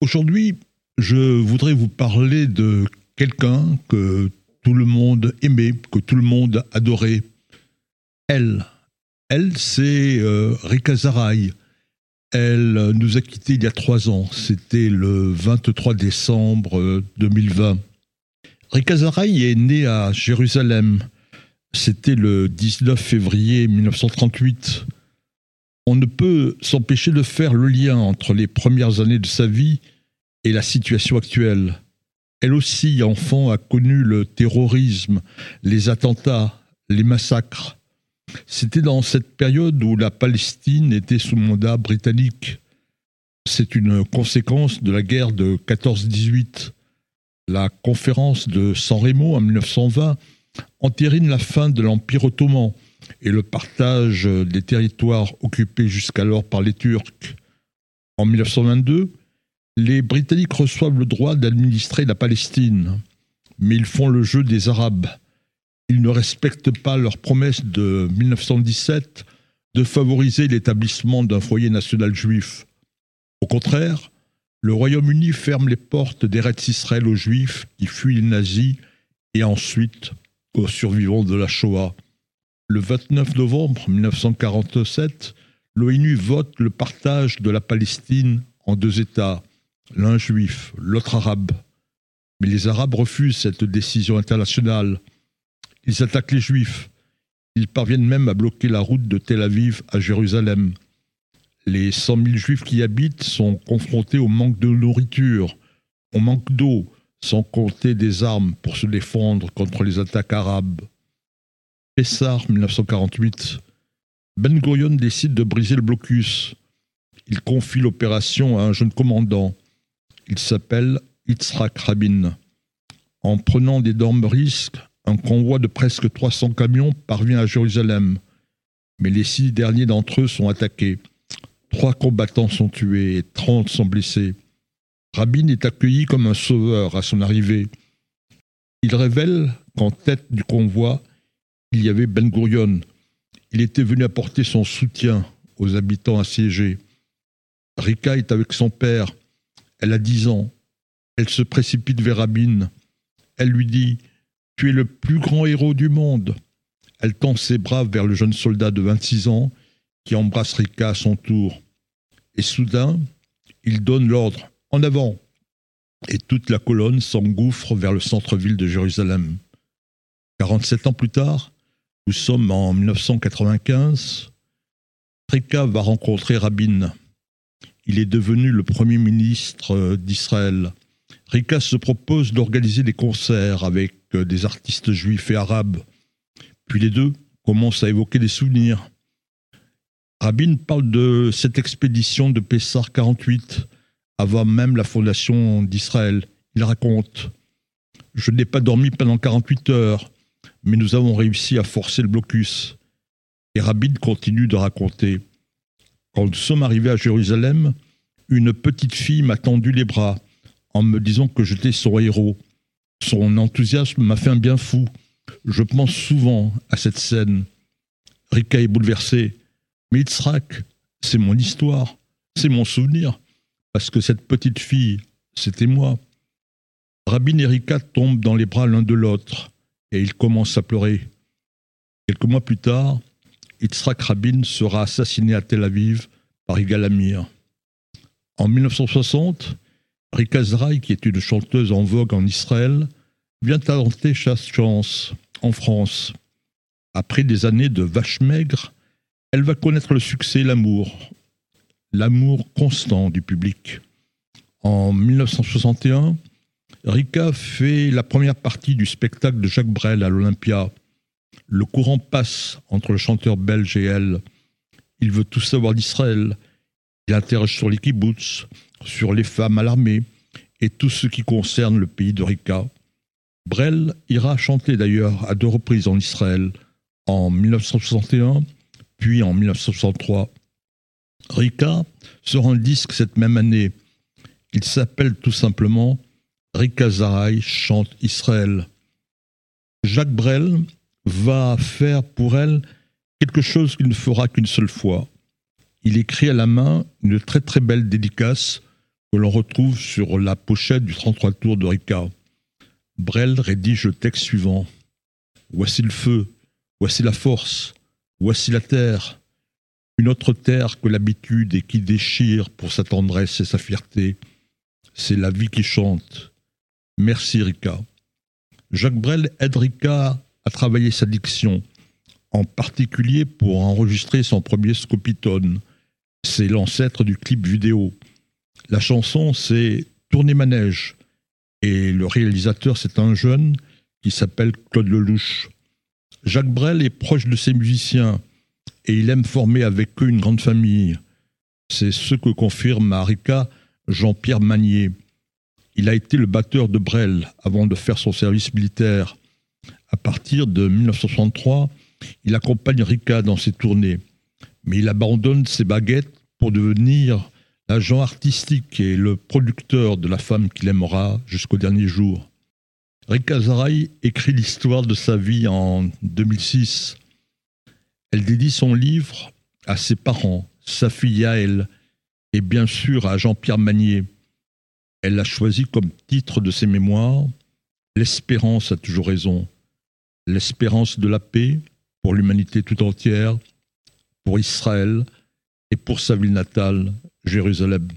Aujourd'hui, je voudrais vous parler de quelqu'un que tout le monde aimait, que tout le monde adorait. Elle. Elle, c'est euh, Rika Zaraï. Elle nous a quittés il y a trois ans. C'était le 23 décembre 2020. Rika Zaraï est née à Jérusalem. C'était le 19 février 1938. On ne peut s'empêcher de faire le lien entre les premières années de sa vie et la situation actuelle. Elle aussi, enfant, a connu le terrorisme, les attentats, les massacres. C'était dans cette période où la Palestine était sous mandat britannique. C'est une conséquence de la guerre de 14-18. La conférence de San Remo en 1920 entérine la fin de l'Empire ottoman et le partage des territoires occupés jusqu'alors par les Turcs. En 1922, les Britanniques reçoivent le droit d'administrer la Palestine, mais ils font le jeu des Arabes. Ils ne respectent pas leur promesse de 1917 de favoriser l'établissement d'un foyer national juif. Au contraire, le Royaume-Uni ferme les portes d'Eretz Israël aux Juifs qui fuient les nazis et ensuite aux survivants de la Shoah. Le 29 novembre 1947, l'ONU vote le partage de la Palestine en deux États, l'un juif, l'autre arabe. Mais les Arabes refusent cette décision internationale. Ils attaquent les Juifs. Ils parviennent même à bloquer la route de Tel Aviv à Jérusalem. Les 100 000 Juifs qui y habitent sont confrontés au manque de nourriture, au manque d'eau, sans compter des armes pour se défendre contre les attaques arabes. Pessar 1948. Ben Gurion décide de briser le blocus. Il confie l'opération à un jeune commandant. Il s'appelle Yitzhak Rabin. En prenant d'énormes risques, un convoi de presque 300 camions parvient à Jérusalem. Mais les six derniers d'entre eux sont attaqués. Trois combattants sont tués et 30 sont blessés. Rabin est accueilli comme un sauveur à son arrivée. Il révèle qu'en tête du convoi, il y avait Ben Gurion. Il était venu apporter son soutien aux habitants assiégés. Rika est avec son père. Elle a dix ans. Elle se précipite vers Rabin. Elle lui dit Tu es le plus grand héros du monde. Elle tend ses bras vers le jeune soldat de 26 ans qui embrasse Rika à son tour. Et soudain, il donne l'ordre en avant. Et toute la colonne s'engouffre vers le centre-ville de Jérusalem. 47 ans plus tard, nous sommes en 1995, Rika va rencontrer Rabin. Il est devenu le premier ministre d'Israël. Rika se propose d'organiser des concerts avec des artistes juifs et arabes. Puis les deux commencent à évoquer des souvenirs. Rabin parle de cette expédition de Pessar 48, avant même la fondation d'Israël. Il raconte Je n'ai pas dormi pendant 48 heures, mais nous avons réussi à forcer le blocus. Et Rabin continue de raconter Quand nous sommes arrivés à Jérusalem, une petite fille m'a tendu les bras en me disant que j'étais son héros. Son enthousiasme m'a fait un bien fou. Je pense souvent à cette scène. Rika est bouleversé. Mais Yitzhak, c'est mon histoire, c'est mon souvenir parce que cette petite fille, c'était moi. Rabin et Rika tombent dans les bras l'un de l'autre et ils commencent à pleurer. Quelques mois plus tard, Yitzhak Rabin sera assassiné à Tel Aviv par Yigal Amir. En 1960, Rika Zraï, qui est une chanteuse en vogue en Israël, vient tenter chasse chance en France. Après des années de vache maigre, elle va connaître le succès et l'amour l'amour constant du public. En 1961, Rika fait la première partie du spectacle de Jacques Brel à l'Olympia. Le courant passe entre le chanteur belge et elle. Il veut tout savoir d'Israël. Il interroge sur les kibbutz, sur les femmes à l'armée et tout ce qui concerne le pays de Rika. Brel ira chanter d'ailleurs à deux reprises en Israël, en 1961 puis en 1963. Rika sort un disque cette même année. Il s'appelle tout simplement Zaraï chante Israël. Jacques Brel va faire pour elle quelque chose qu'il ne fera qu'une seule fois. Il écrit à la main une très très belle dédicace que l'on retrouve sur la pochette du 33 tours de Rika. Brel rédige le texte suivant. Voici le feu, voici la force, voici la terre, une autre terre que l'habitude et qui déchire pour sa tendresse et sa fierté. C'est la vie qui chante. Merci Rika. Jacques Brel aide Rika à travailler sa diction, en particulier pour enregistrer son premier scopitone. C'est l'ancêtre du clip vidéo. La chanson, c'est Tourner manège. Et le réalisateur, c'est un jeune qui s'appelle Claude Lelouch. Jacques Brel est proche de ses musiciens et il aime former avec eux une grande famille. C'est ce que confirme à Rika Jean-Pierre Magnier. Il a été le batteur de Brel avant de faire son service militaire. À partir de 1963, il accompagne Rika dans ses tournées, mais il abandonne ses baguettes pour devenir l'agent artistique et le producteur de la femme qu'il aimera jusqu'au dernier jour. Rika Zaraï écrit l'histoire de sa vie en 2006. Elle dédie son livre à ses parents, sa fille Yael et bien sûr à Jean-Pierre Magnier. Elle l'a choisi comme titre de ses mémoires L'espérance a toujours raison. L'espérance de la paix pour l'humanité tout entière, pour Israël et pour sa ville natale, Jérusalem.